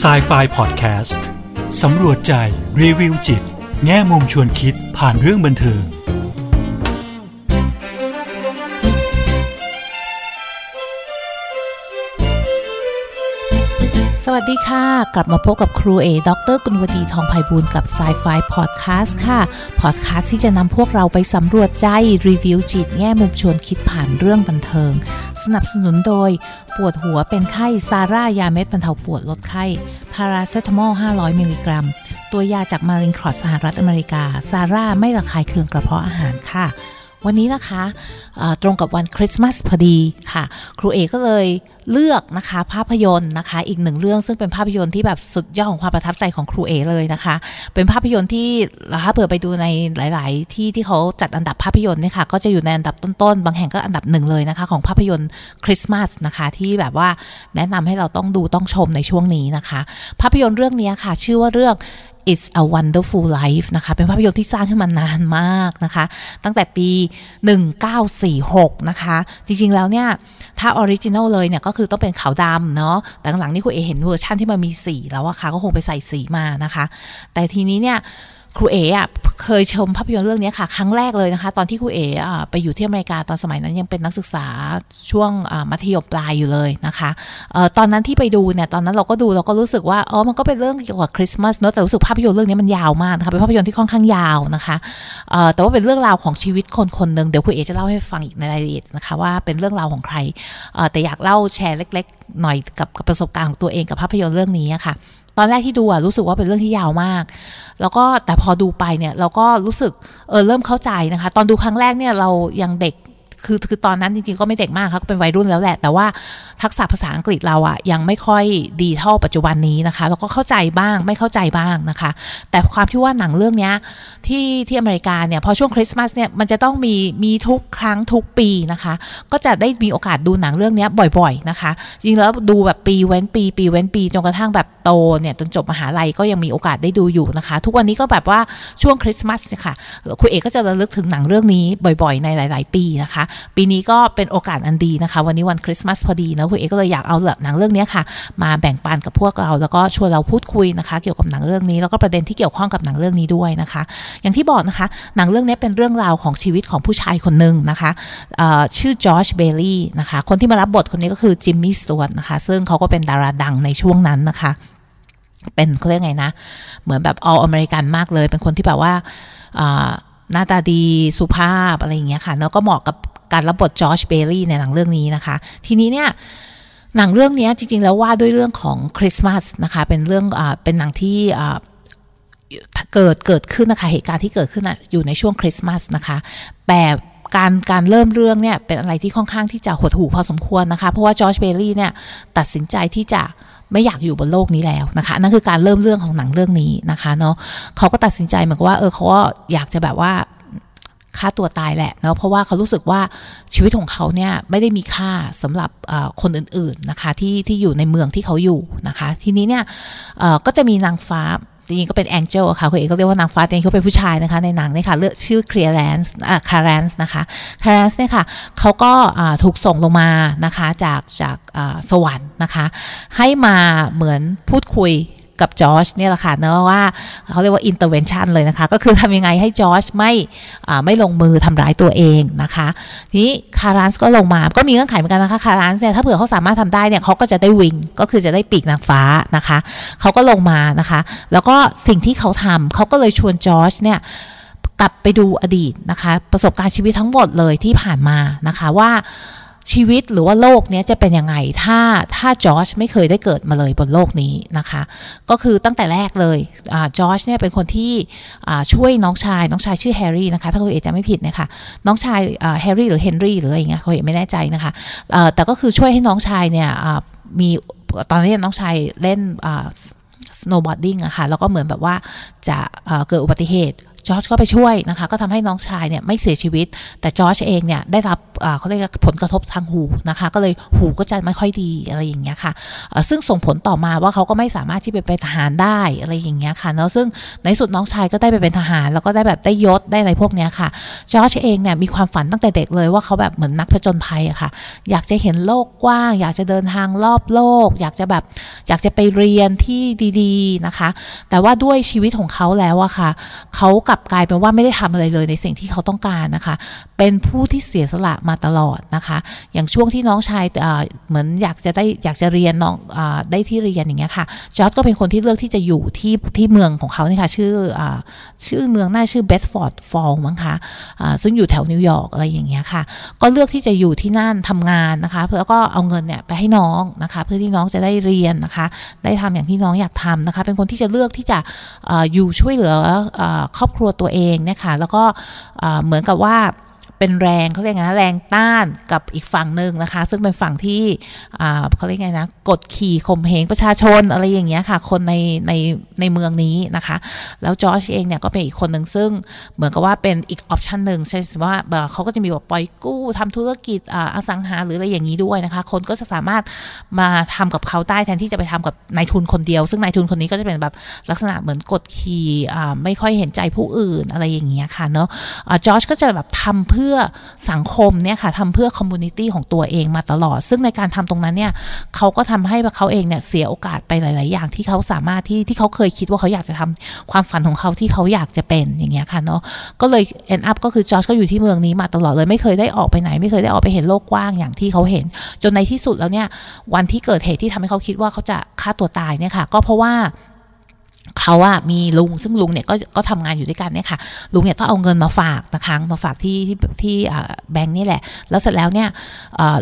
s i ไฟพอดแคสต์สำรวจใจ รีวิวจิต แง่มุมชวนคิดผ่านเรื่องบันเทิงสวัสดีค่ะ กลับมาพบกับครูเอดรกุลวดีทองไพบูลกับสายไฟพอดแคสต์ค่ะพอดแคสต์ที่จะนำพวกเราไปสำรวจใจ รีวิวจิต แง่มุมชวนคิดผ่านเรื่องบันเทิง สนับสนุนโดย ปวดหัวเป็นไข้ซาร่ายาเม็ดบรรเทาปวดลดไข้พาราเซตามอล 500 มิลลิกรัม ตัวยาจากมารินครอสสหรัฐอเมริกา ซาร่าไม่ระคายเคืองกระเพาะอาหารค่ะ วันนี้นะคะตรงกับวันคริสต์มาสพอดีค่ะ ครูเอก็เลยเลือกนะคะภาพยนตร์นะคะ อีกหนึ่งเรื่องซึ่งเป็นภาพยนตร์ที่แบบสุดยอดของความประทับใจของครูเอเลยนะคะ เป็นภาพยนตร์ที่ถ้าเผื่อไปดูในหลาย ๆ ที่ที่เขาจัดอันดับภาพยนตร์เนี่ยค่ะก็จะอยู่ในอันดับต้น ๆ บางแห่งก็อันดับหนึ่งเลยนะคะ ของภาพยนตร์คริสต์มาสนะคะที่แบบว่าแนะนำให้เราต้องดูต้องชมในช่วงนี้นะคะ ภาพยนตร์เรื่องนี้ค่ะ ชื่อว่าเรื่อง It's a Wonderful Life นะคะ เป็นภาพยนตร์ที่สร้างขึ้นมานานมากนะคะ ตั้งแต่ปี 1946 นะคะ จริงๆแล้วเนี่ย ถ้า original เลยเนี่ย ก็คือต้องเป็นขาวดำเนาะแต่หลังนี่ครูเอ๋เห็นเวอร์ชันที่มันมีสีแล้วอะค่ะก็คงไปใส่สีมานะคะ แต่ทีนี้เนี่ย ครูเอ๋อะเคยชมภาพยนตร์เรื่องนี้ค่ะ ครั้งแรกเลยนะคะ ตอนที่ครูเอ๋อไปอยู่ที่อเมริกาตอนสมัยนั้นยังเป็นนักศึกษาช่วงมัธยมปลายอยู่เลยนะคะออตอนนั้นที่ไปดูเนี่ยตอนนั้นเราก็ดูเราก็รู้สึกว่าอ๋อมันก็เป็นเรื่องเกี่ยวกับคริสต์มาสเนอะแต่รู้สึกภาพยนตร์เรื่องนี้มันยาวมากนะคะเป็นภาพยนตร์ที่ค่อนข้างยาวนะคะแต่ว่าเป็นเรื่องราวของชีวิตคนคนหนึ่งเดี๋ยวครูเอ๋จะเล่าให้ฟังอีกในรายละเอียดนะคะว่าเป็นเรื่องราวของใครแต่อยากเล่าแชร์เล็ก ๆ หน่อยกับประสบการณ์ของตัวเองกับภาพยนตร์เรื่องนี้อะค่ะ ตอนแรกที่ดูอะรู้สึกว่าเป็นเรื่องที่ยาวมาก แล้วก็แต่พอดูไปเนี่ยเราก็รู้สึกเออเริ่มเข้าใจนะคะ ตอนดูครั้งแรกเนี่ยเรายังเด็ก คือคือตอนนั้นจริงๆก็ไม่เด็กมากครับเป็นวัยรุ่นแล้วแหละ แต่ว่าทักษะภาษาอังกฤษเราอะยังไม่ค่อยดีเท่าปัจจุบันนี้นะคะเราก็เข้าใจบ้างไม่เข้าใจบ้างนะคะ แต่ความที่ว่าหนังเรื่องนี้ที่ที่อเมริกาเนี่ยพอช่วงคริสต์มาสเนี่ยมันจะต้องมีมีทุกครั้งทุกปีนะคะ ก็จะได้มีโอกาสดูหนังเรื่องนี้บ่อยๆนะคะ จริงแล้วดูแบบปีเว้นปี ปีเว้นปีจนกระทั่งแบบโตเนี่ยจนจบมหาลัยก็ยังมีโอกาสได้ดูอยู่นะคะ ทุกวันนี้ก็แบบว่าช่วงคริสต์มาสเนี่ยค่ะครูเอ๋ก็จะระลึกถึงหนังเรื่องนี้บ่อยๆ ในหลาย ๆ ปีนะคะปีนี้ก็เป็นโอกาสอันดีนะคะ วันนี้วันคริสต์มาสพอดีนะครูเอ๋ก็เลยอยากเอาหนังเรื่องนี้ค่ะ มาแบ่งปันกับพวกเรา แล้วก็ชวนเราพูดคุยนะคะ เกี่ยวกับหนังเรื่องนี้แล้วก็ประเด็นที่เกี่ยวข้องกับหนังเรื่องนี้ด้วยนะคะ อย่างที่บอกนะคะหนังเรื่องนี้เป็นเรื่องราวของชีวิตของผู้ชายคนหนึ่งนะคะชื่อจอร์จเบลีย์นะคะคนที่มารับบทคนนี้ก็คือจิมมี่ส w ว r นะคะซึ่งเขาก็เป็นดาราดังในช่วงนั้นนะคะเป็นเขาเรียกไงนะ เหมือนแบบ all American มากเลย เป็นคนที่แบบว่าหน้าตาดีสุภาพอะไรอย่างเงี้ยค่ะ แล้วก็เหมาะกับ การรับบทจอร์จเบลีย์ในหนังเรื่องนี้นะคะ ทีนี้เนี่ยหนังเรื่องนี้จริง ๆ แล้วว่าด้วยเรื่องของคริสต์มาสนะคะ เป็นเรื่องอเป็นหนังที่เกิดเกิดขึ้นนะคะเหตุการณ์ที่เกิดขึ้นอะอยู่ในช่วงคริสต์มาสนะคะแต่การการเริ่มเรื่องเนี่ยเป็นอะไรที่ค่อนข้างที่จะหดหู่พอสมควรนะคะ เพราะว่าจอร์จเบลีย์เนี่ยตัดสินใจที่จะไม่อยากอยู่บนโลกนี้แล้วนะคะนั่นคือการเริ่มเรื่องของหนังเรื่องนี้นะคะเนาะเขาก็ตัดสินใจเหมือนกับว่าเออเขาก็อยากจะแบบว่า ฆ่าตัวตายแหละเนาะเพราะว่าเขารู้สึกว่าชีวิตของเขาเนี่ยไม่ได้มีค่าสำหรับคนอื่นๆนะคะที่ที่อยู่ในเมืองที่เขาอยู่นะคะ ทีนี้เนี่ยก็จะมีนางฟ้าจริงๆก็เป็นแองเจลค่ะคุณเอกก็เรียกว่านางฟ้าจริงๆเขาเป็นผู้ชายนะคะในหนังเนี่ยค่ะเลือกชื่อเคลียร์แลนส์อ่าคาร์แลนส์นะคะแคลเรนซ์เนี่ยค่ะเขาก็ถูกส่งลงมานะคะจากจากสวรรค์นะคะ ให้มาเหมือนพูดคุย กับจอร์จเนี่ยแหละค่ะเนอะว่าเขาเรียกว่า intervention เลยนะคะ ก็คือทำยังไงให้จอร์จไม่ไม่ลงมือทำร้ายตัวเองนะคะทีนี้แคลเรนซ์ก็ลงมาก็มีเงื่อนไขเหมือนกันนะคะแคลเรนซ์เนี่ยถ้าเผื่อเขาสามารถทำได้เนี่ยเขาก็จะได้ wing ก็คือจะได้ปีกนางฟ้านะคะเขาก็ลงมานะคะ แล้วก็สิ่งที่เขาทำเขาก็เลยชวนจอร์จเนี่ยกลับไปดูอดีตนะคะ ประสบการณ์ชีวิตทั้งหมดเลยที่ผ่านมานะคะว่า ชีวิตหรือว่าโลกนี้จะเป็นยังไง ถ้าถ้าจอร์จไม่เคยได้เกิดมาเลยบนโลกนี้นะคะ ก็คือตั้งแต่แรกเลยจอร์จเนี่ยเป็นคนที่ช่วยน้องชายน้องชายชื่อแฮร์รี่นะคะ ถ้าครูเอ๋จำไม่ผิดนะคะน้องชายแฮร์รี่หรือเฮนรี่หรืออะไรอย่างเงี้ยครูเอ๋ไม่แน่ใจนะคะแต่ก็คือช่วยให้น้องชายเนี่ยมีตอนนี้น้องชายเล่นอ่า snowboarding อะค่ะแล้วก็เหมือนแบบว่าจะเกิดอุบัติเหตุ จอร์จก็ไปช่วยนะคะ ก็ทำให้น้องชายเนี่ยไม่เสียชีวิต แต่จอร์จเองเนี่ยได้รับเขาเรียกผลกระทบทางหูนะคะ ก็เลยหูก็จะไม่ค่อยดีอะไรอย่างเงี้ยค่ะ ซึ่งส่งผลต่อมาว่าเขาก็ไม่สามารถที่ไปเป็นทหารได้อะไรอย่างเงี้ยค่ะเนาะซึ่งในสุดน้องชายก็ได้ไปเป็นทหาร แล้วก็ได้แบบได้ยศได้อะไรพวกเนี้ยค่ะ จอร์จเองเนี่ยมีความฝันตั้งแต่เด็กเลยว่าเขาแบบเหมือนนักผจญภัยอะค่ะ อยากจะเห็นโลกกว้าง อยากจะเดินทางรอบโลก อยากจะแบบอยากจะไปเรียนที่ดี ๆนะคะ แต่ว่าด้วยชีวิตของเขาแล้วอะค่ะเขากับลับกลายเป็นว่าไม่ได้ทำอะไรเลยในสิ่งที่เขาต้องการนะคะ เป็นผู้ที่เสียสละมาตลอดนะคะ อย่างช่วงที่น้องชายเหมือนอยากจะได้อยากจะเรียนน้องอได้ที่เรียนอย่างเงี้ยค่ะจอร์จก็เป็นคนที่เลือกที่จะอยู่ที่ที่เมืองของเขาเนี่ยค่ะชื่ออชื่อเมืองน่าชื่อ Bedford Falls มั้งคะะซึ่งอยู่แถวนิวยอร์กอะไรอย่างเงี้ยค่ะ ก็เลือกที่จะอยู่ที่นั่นทำงานนะคะแล้วก็เอาเงินเนี่ยไปให้น้องนะคะ เพื่อที่น้องจะได้เรียนนะคะ ได้ทำอย่างที่น้องอยากทำนะคะ เป็นคนที่จะเลือกที่จะออยู่ช่วยเหลืออครอบครัวตัวเองนะคะแล้วก็เหมือนกับว่า เป็นแรงเขาเรียกไงนะแรงต้านกับอีกฝั่งหนึ่งนะคะ ซึ่งเป็นฝั่งที่เขาเรียกไงนะกดขี่ข่มเหงประชาชนอะไรอย่างเงี้ยค่ะ คนในในในเมืองนี้นะคะ แล้วจอร์จเองเนี่ยก็เป็นอีกคนหนึ่งซึ่งเหมือนกับว่าเป็นอีก option หนึ่งใช่ไหมว่าเขาก็จะมีแบบปล่อยกู้ทำธุรกิจอสังหาหรืออะไรอย่างนี้ด้วยนะคะ คนก็จะสามารถมาทำกับเขาได้แทนที่จะไปทำกับนายทุนคนเดียว ซึ่งนายทุนคนนี้ก็จะเป็นแบบลักษณะเหมือนกดขี่ไม่ค่อยเห็นใจผู้อื่นอะไรอย่างเงี้ยค่ะเนาะจอร์จก็จะแบบทำเพื่อสังคมเนี่ยค่ะทำเพื่อ community ของตัวเองมาตลอด ซึ่งในการทำตรงนั้นเนี่ยเขาก็ทำให้เขาเองเนี่ยเสียโอกาสไปหลาย ๆ อย่างที่เขาสามารถที่ที่เขาเคยคิดว่าเขาอยากจะทำความฝันของเขาที่เขาอยากจะเป็นอย่างเงี้ยค่ะเนาะก็เลย end up ก็คือจอร์จก็อยู่ที่เมืองนี้มาตลอดเลยไม่เคยได้ออกไปไหน ไม่เคยได้ออกไปเห็นโลกกว้างอย่างที่เขาเห็น จนในที่สุดแล้วเนี่ยวันที่เกิดเหตุที่ทำให้เขาคิดว่าเขาจะฆ่าตัวตายเนี่ยค่ะ ก็เพราะว่า เขาอะมีลุงซึ่งลุงเนี่ยก็ก็ทำงานอยู่ด้วยกันเนี่ยค่ะลุงเนี่ยก็เอาเงินมาฝากนะคะมาฝากที่ที่ที่แบงค์นี่แหละ แล้วเสร็จแล้วเนี่ย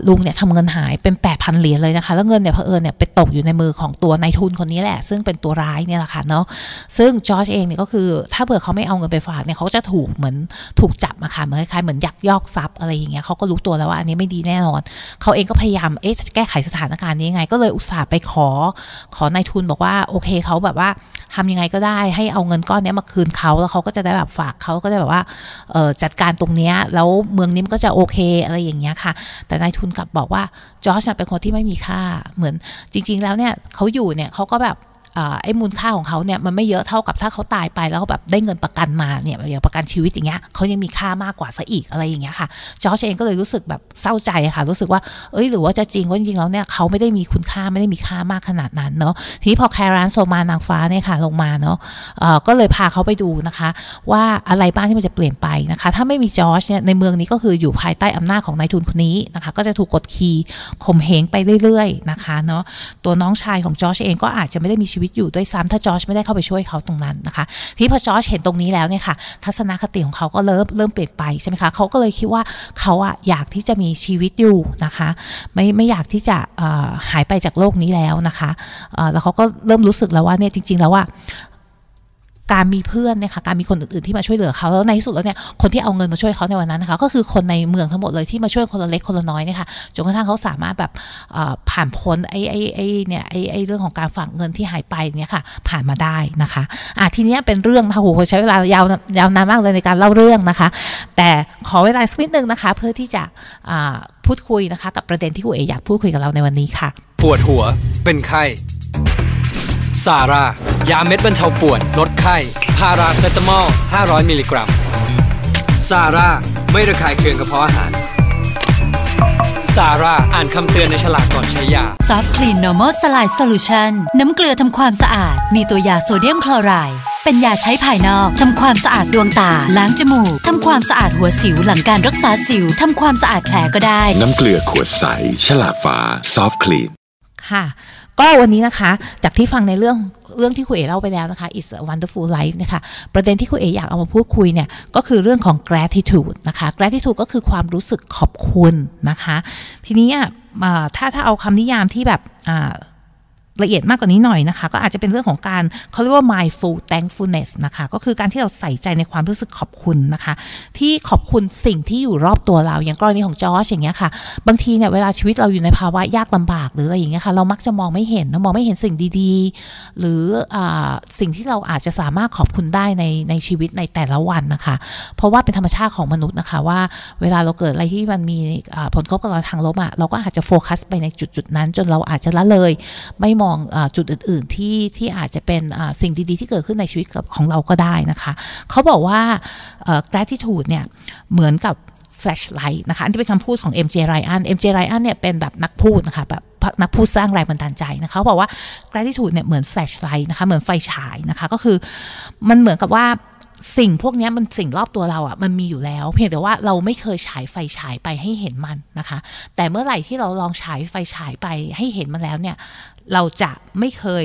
ลุงเนี่ยทำเงินหายเป็นแปดพันเหรียญเลยนะคะ แล้วเงินเนี่ยเพอเอิญเนี่ยไปตกอยู่ในมือของตัวนายทุนคนนี้แหละ ซึ่งเป็นตัวร้ายเนี่ยแหละค่ะเนาะซึ่งจอร์จเองเนี่ยก็คือถ้าเผื่อเขาไม่เอาเงินไปฝากเนี่ยเขาจะถูกเหมือนถูกจับอะค่ะเหมือนคล้ายๆเหมือนยักยอกทรัพย์อะไรอย่างเงี้ยเขาก็รู้ตัวแล้วว่าอันนี้ไม่ดีแน่นอนเขาเองก็พยายามเอ๊ะจะแก้ไขสถานการณ์นี้ยังไง ก็เลยอุตส่าห์ไปขอขอนายทุนบอกว่าโอเคเขาแบบว่า ทำยังไงก็ได้ให้เอาเงินก้อนนี้มาคืนเขาแล้วเขาก็จะได้แบบฝากเขาก็ได้แบบว่าจัดการตรงนี้แล้วเมืองนี้มันก็จะโอเคอะไรอย่างเงี้ยค่ะ แต่นายทุนกลับบอกว่าจอร์จเป็นคนที่ไม่มีค่าเหมือนจริง ๆ แล้วเนี่ยเขาอยู่เนี่ยเขาก็แบบ ไอ้มูลค่าของเขาเนี่ยมันไม่เยอะเท่ากับถ้าเขาตายไปแล้วแบบได้เงินประกันมาเนี่ยอย่างประกันชีวิตอย่างเงี้ยเขายังมีค่ามากกว่าซะอีกอะไรอย่างเงี้ยค่ะจอร์จเองก็เลยรู้สึกแบบเศร้าใจค่ะรู้สึกว่าเอ้ยหรือว่าจะจริงว่าจริงแล้วเนี่ยเขาไม่ได้มีคุณค่าไม่ได้มีค่ามากขนาดนั้นเนาะทีนี้พอแครานโซมานางฟ้าเนี่ยค่ะลงมาเนาะก็เลยพาเขาไปดูนะคะ ว่าอะไรบ้างที่มันจะเปลี่ยนไปนะคะ ถ้าไม่มีจอร์จเนี่ยในเมืองนี้ก็คืออยู่ภายใต้อำนาจของนายทุนคนนี้นะคะ ก็จะถูกกดขี่ข่มเหงไปเรื่อยๆนะคะเนาะตัวน้องชายของจอร์จเองก็อาจจะไม่ได้มีชีวิตอยู่ด้วยซ้ำถ้าจอร์จไม่ได้เข้าไปช่วยเขาตรงนั้นนะคะ ที่พอจอร์จเห็นตรงนี้แล้วเนี่ยค่ะ ทัศนคติของเขาก็เริ่มเริ่มเปลี่ยนไปใช่ไหมคะเขาก็เลยคิดว่าเขาอะอยากที่จะมีชีวิตอยู่นะคะ ไม่ไม่อยากที่จะหายไปจากโลกนี้แล้วนะคะแล้วเขาก็เริ่มรู้สึกแล้วว่าเนี่ยจริง ๆ แล้วว่า การมีเพื่อนเนี่ยค่ะการมีคนอื่นๆที่มาช่วยเหลือเขาแล้วในที่สุดแล้วเนี่ยคนที่เอาเงินมาช่วยเขาในวันนั้นนะคะก็คือคนในเมืองทั้งหมดเลยที่มาช่วยคนละเล็กคนละน้อยเนี่ยค่ะจนกระทั่งเขาสามารถแบบผ่านพ้นไอ้ไอ้ไอ้เนี่ยไอ้ไอ้เรื่องของการฝากเงินที่หายไปเนี่ยค่ะผ่านมาได้นะคะอะทีนี้เป็นเรื่องนะคะโหใช้เวลายาวยาวนานมากเลยในการเล่าเรื่องนะคะ แต่ขอเวลาสักนิดนึงนะคะ เพื่อที่จะพูดคุยนะคะ กับประเด็นที่คุณเออยากพูดคุยกับเราในวันนี้ค่ะ ปวดหัวเป็นไข้ ซาร่ายาเม็ดบรรเทาปวดลดไข้ พาราเซตามอล 500 มิลลิกรัม ซาร่า ไม่ระคายเคืองกระเพาะอาหาร ซาร่า อ่านคำเตือนในฉลากก่อนใช้ยา ซอฟต์คลีน normal saline solution น้ำเกลือทำความสะอาด มีตัวยาโซเดียมคลอไรด์เป็นยาใช้ภายนอกทำความสะอาดดวงตา ล้างจมูกทำความสะอาดหัวสิวหลังการรักษาสิวทำความสะอาดแผลก็ได้ น้ำเกลือขวดใส ฉลากฟ้าซอฟต์คลีนค่ะ ก็วันนี้นะคะ จากที่ฟังในเรื่องเรื่องที่คุณเอ๋เล่าไปแล้วนะคะ It's a wonderful life นะคะ ประเด็นที่คุณเอ๋อยากเอามาพูดคุยเนี่ย ก็คือเรื่องของ gratitude นะคะ gratitude ก็คือความรู้สึกขอบคุณนะคะ ทีนี้อ่าถ้าถ้าเอาคำนิยามที่แบบอ่า ละเอียดมากกว่านี้หน่อยนะคะ ก็อาจจะเป็นเรื่องของการเขาเรียกว่า mindful thankfulness นะคะ ก็คือการที่เราใส่ใจในความรู้สึกขอบคุณนะคะ ที่ขอบคุณสิ่งที่อยู่รอบตัวเรา อย่างกรณีของจอร์จอย่างเงี้ยค่ะ บางทีเนี่ยเวลาชีวิตเราอยู่ในภาวะยากลำบากหรืออะไรอย่างเงี้ยค่ะเรามักจะมองไม่เห็นมองไม่เห็นสิ่งดีๆ หรืออสิ่งที่เราอาจจะสามารถขอบคุณได้ในในชีวิตในแต่ละวันนะคะ เพราะว่าเป็นธรรมชาติของมนุษย์นะคะว่าเวลาเราเกิดอะไรที่มันมีผลกระทบกับเราทางลบอะเราก็อาจจะโฟกัสไปในจุดๆนั้น จนเราอาจจะละเลยไม่มองอจุดอื่น ๆ ที่ที่อาจจะเป็นสิ่งดี ๆ ที่เกิดขึ้นในชีวิตของเราก็ได้นะคะเขาบอกว่า gratitude เนี่ยเหมือนกับ flashlight นะคะอันนี้เป็นคำพูดของ MJ Ryan MJ Ryan เนี่ยเป็นแบบนักพูดนะคะแบบนักพูดสร้างแรงบันดาลใจนะคะเขาบอกว่า gratitude เนี่ยเหมือน flashlight นะคะเหมือนไฟฉายนะคะก็คือมันเหมือนกับว่า สิ่งพวกนี้มันสิ่งรอบตัวเราอะ่ะมันมีอยู่แล้ว เพียงแต่ว่าเราไม่เคยฉายไฟฉายไปให้เห็นมันนะคะ แต่เมื่อไหร่ที่เราลองฉายไฟฉายไปให้เห็นมันแล้วเนี่ย เราจะไม่เคย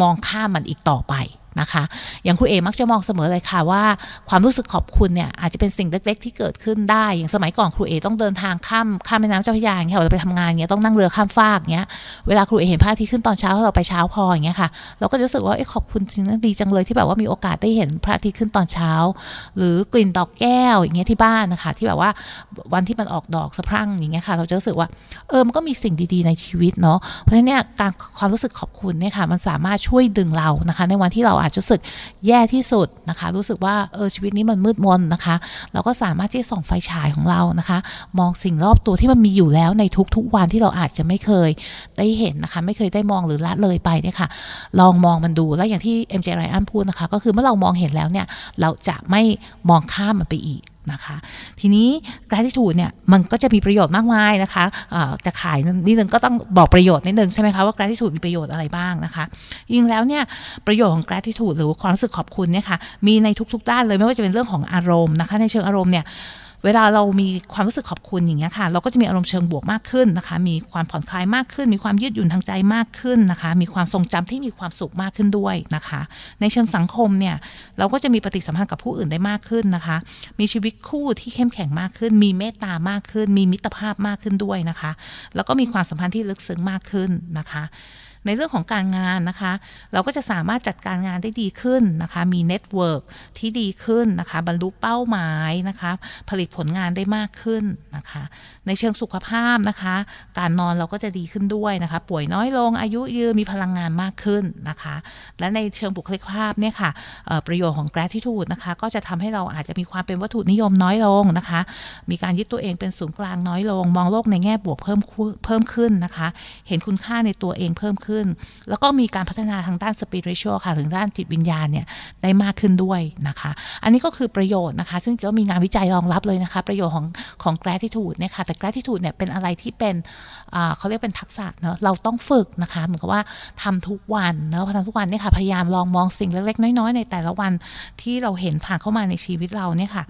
มองข้ามมันอีกต่อไป นะคะ อย่างคุณเอมักจะมองเสมอเลยค่ะว่าความรู้สึกขอบคุณเนี่ยอาจจะเป็นสิ่งเล็ก ๆ ที่เกิดขึ้นได้ อย่างสมัยก่อนครูเอต้องเดินทางข้ามข้ามแม่น้ำเจ้าพระยาอย่างเงี้ยเราไปทำงานเงี้ยต้องนั่งเรือข้ามฟากเงี้ยเวลาครูเอเห็นพระอาทิตย์ขึ้นตอนเช้าเราไปเช้าพออย่างเงี้ยค่ะเราก็รู้สึกว่าเออขอบคุณจริงดีจังเลยที่แบบว่ามีโอกาสได้เห็นพระอาทิตย์ขึ้นตอนเช้า หรือกลิ่นดอกแก้วอย่างเงี้ยที่บ้านนะคะ ที่แบบว่าวันที่มันออกดอกสะพรั่งอย่างเงี้ยค่ะ เราจะรู้สึกว่าเออมันก็มีสิ่งดีๆในชีวิตเนาะเพราะฉะนั้นเนี่ยการความรู้สึกขอบคุณเนี่ยค่ะมันสามารถช่วยดึงเรานะคะ ในวันที่เราอาจจะรู้สึกแย่ที่สุดนะคะ รู้สึกว่าเออชีวิตนี้มันมืดมนนะคะ เราก็สามารถที่จะส่องไฟฉายของเรานะคะ มองสิ่งรอบตัวที่มันมีอยู่แล้วในทุกๆวันที่เราอาจจะไม่เคยได้เห็นนะคะ ไม่เคยได้มองหรือละเลยไปเนี่ยค่ะ ลองมองมันดูแล้วอย่างที่ MJ Ryan พูดนะคะ ก็คือเมื่อเรามองเห็นแล้วเนี่ย เราจะไม่มองข้ามมันไปอีก นะคะ ทีนี้ gratitude เนี่ยมันก็จะมีประโยชน์มากมายนะคะะจะขายนิดนึงก็ต้องบอกประโยชน์นิดนึงใช่ไหมคะว่า gratitude มีประโยชน์อะไรบ้างนะคะยิ่งแล้วเนี่ยประโยชน์ของ gratitude หรือความรู้สึกขอบคุณเนี่ยค่ะมีในทุก ๆ ด้านเลยไม่ว่าจะเป็นเรื่องของอารมณ์นะคะในเชิงอารมณ์เนี่ย เวลาเรามีความรู้สึกขอบคุณอย่างเงี้ยค่ะ เราก็จะมีอารมณ์เชิงบวกมากขึ้นนะคะ มีความผ่อนคลายมากขึ้น มีความยืดหยุ่นทางใจมากขึ้นนะคะ มีความทรงจำที่มีความสุขมากขึ้นด้วยนะคะ ในเชิงสังคมเนี่ย เราก็จะมีปฏิสัมพันธ์กับผู้อื่นได้มากขึ้นนะคะ มีชีวิตคู่ที่เข้มแข็งมากขึ้น มีเมตตามากขึ้น มีมิตรภาพมากขึ้นด้วยนะคะ แล้วก็มีความสัมพันธ์ที่ลึกซึ้งมากขึ้นนะคะ ในเรื่องของการงานนะคะ เราก็จะสามารถจัดการงานได้ดีขึ้นนะคะ มี networkที่ดีขึ้นนะคะ บรรลุเป้าหมายนะคะ ผลิตผลงานได้มากขึ้นนะคะ ในเชิงสุขภาพนะคะ การนอนเราก็จะดีขึ้นด้วยนะคะ ป่วยน้อยลงอายุยืนมีพลังงานมากขึ้นนะคะ และในเชิงบุคลิกภาพเนี่ยค่ะประโยชน์ของ gratitude นะคะ ก็จะทำให้เราอาจจะมีความเป็นวัตถุนิยมน้อยลงนะคะ มีการยึดตัวเองเป็นศูนย์กลางน้อยลง มองโลกในแง่บวกเพิ่มเพิ่มขึ้นนะคะ เห็นคุณค่าในตัวเองเพิ่มขึ้นแล้วก็มีการพัฒนาทางด้านสปิริตชัลค่ะถึงด้านจิตวิญญาณเนี่ยได้มากขึ้นด้วยนะคะ อันนี้ก็คือประโยชน์นะคะ ซึ่งก็มีงานวิจัยรองรับเลยนะคะ ประโยชน์ของของ gratitude เนี่ยค่ะแต่ gratitude เนี่ยเป็นอะไรที่เป็นเขาเรียกเป็นทักษะเนาะเราต้องฝึกนะคะเหมือนกับว่าทำทุกวันเนาะพอทำทุกวันเนี่ยค่ะพยายามลองมองสิ่งเล็กๆ น้อยๆ ในแต่ละวันที่เราเห็นผ่านเข้ามาในชีวิตเราเนี่ยค่ะ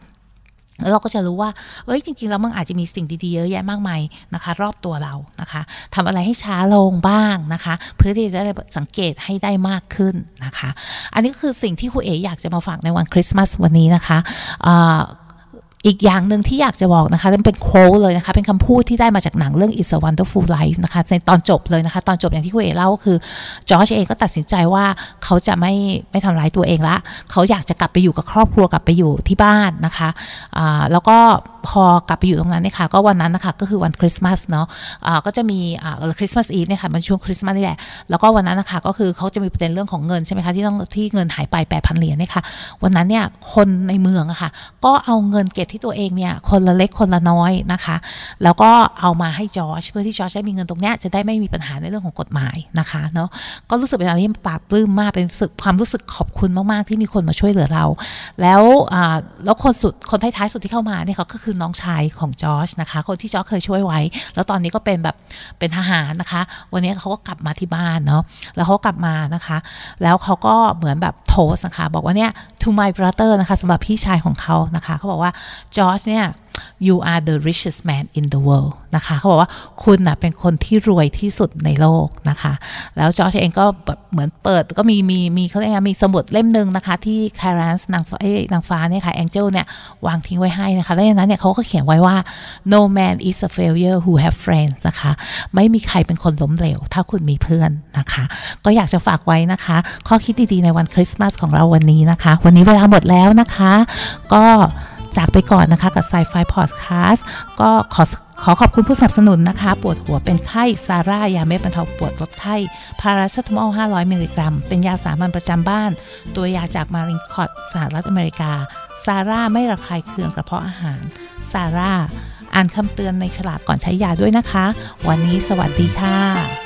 แล้วเราก็จะรู้ว่า เอ้ย จริง ๆ แล้วมันอาจจะมีสิ่งดี ๆ เยอะแยะมากมายนะคะ รอบตัวเรานะคะทำอะไรให้ช้าลงบ้างนะคะ เพื่อที่จะได้สังเกตให้ได้มากขึ้นนะคะ อันนี้ก็คือสิ่งที่ครูเอ๋อยากจะมาฝากในวันคริสต์มาสวันนี้นะคะ อีกอย่างหนึ่งที่อยากจะบอกนะคะเป็นโค้ดเลยนะคะ เป็นคำพูดที่ได้มาจากหนังเรื่อง It's a Wonderful Life นะคะ ในตอนจบเลยนะคะ ตอนจบอย่างที่คุณเอเล่าก็คือจอร์จเองก็ตัดสินใจว่าเขาจะไม่ไม่ทำร้ายตัวเองละ เขาอยากจะกลับไปอยู่กับครอบครัวกลับไปอยู่ที่บ้านนะคะะแล้วก็พอกลับไปอยู่ตรงนั้นเนี่ยค่ะ ก็วันนั้นนะคะก็คือวันคริสต์มาสเนาะะก็จะมีคริสต์มาสอีฟเนี่ยค่ะมันช่วงคริสต์มาสนี่แหละ แล้วก็วันนั้นนะคะก็คือเขาจะมีประเด็นเรื่องของเงินใช่ไหมคะที่ต้องที่เงินหายไปแปดพันเหรียญเนี่ยค่ะวันนั้นเนี่ยคนในเมืองอะค่ะก็เอาเงินเก็บที่ตัวเองเนี่ยคนละเล็กคนละน้อยนะคะ แล้วก็เอามาให้จอร์จเพื่อที่จอร์จได้มีเงินตรงเนี้ยจะได้ไม่มีปัญหาในเรื่องของกฎหมายนะคะเนาะก็รู้สึกเป็นอะไรที่ปราบปลื้มมากเป็นสึกความรู้สึกขอบคุณมากๆ ที่มีคนมาช่วยเหลือเรา แล้วแล้วคนสุดคนท้ายๆสุดที่เข้ามาเนี่ยเขาก็คือน้องชายของจอร์จนะคะ คนที่จอร์จเคยช่วยไว้ แล้วตอนนี้ก็เป็นแบบเป็นทหารนะคะ วันนี้เขาก็กลับมาที่บ้านเนาะแล้วเขากลับมานะคะ แล้วเขาก็เหมือนแบบโทสนะคะ บอกว่าเนี่ย to my brother นะคะสำหรับพี่ชายของเขานะคะเขาบอกว่าจอร์จเนี่ย you are the richest man in the world นะคะเขาบอกว่าคุณนะเป็นคนที่รวยที่สุดในโลกนะคะ แล้วจอร์จเองก็แบบเหมือนเปิดก็มีมีมีเขาเรียกมีสมุดเล่มหนึ่งนะคะ ที่คารันส์นางฟ้าเอ้นางฟ้าเนี่ยค่ะแองเจลเนี่ยวางทิ้งไว้ให้นะคะ แล้วในนั้นเนี่ยเขาก็เขียนไว้ว่า no man is a failure who have friends นะคะ ไม่มีใครเป็นคนล้มเหลว ถ้าคุณมีเพื่อนนะคะ ก็อยากจะฝากไว้นะคะ ข้อคิดดีๆในวันคริสต์มาสของเราวันนี้นะคะ วันนี้เวลาหมดแล้วนะคะ ก็ จากไปก่อนนะคะกับ Sci-Fi Podcast ก็ขอขอขอบคุณผู้สนับสนุนนะคะ ปวดหัวเป็นไข้ ซาร่า ยาเม็ดบรรเทาปวดลดไข้ พาราเซตามอล 500 มิลลิกรัม เป็นยาสามัญประจำบ้าน ตัวยาจาก Mallinckrodt สหรัฐอเมริกา ซาร่าไม่ระคายเคืองกระเพาะอาหาร ซาร่า อ่านคำเตือนในฉลากก่อนใช้ยาด้วยนะคะ วันนี้สวัสดีค่ะ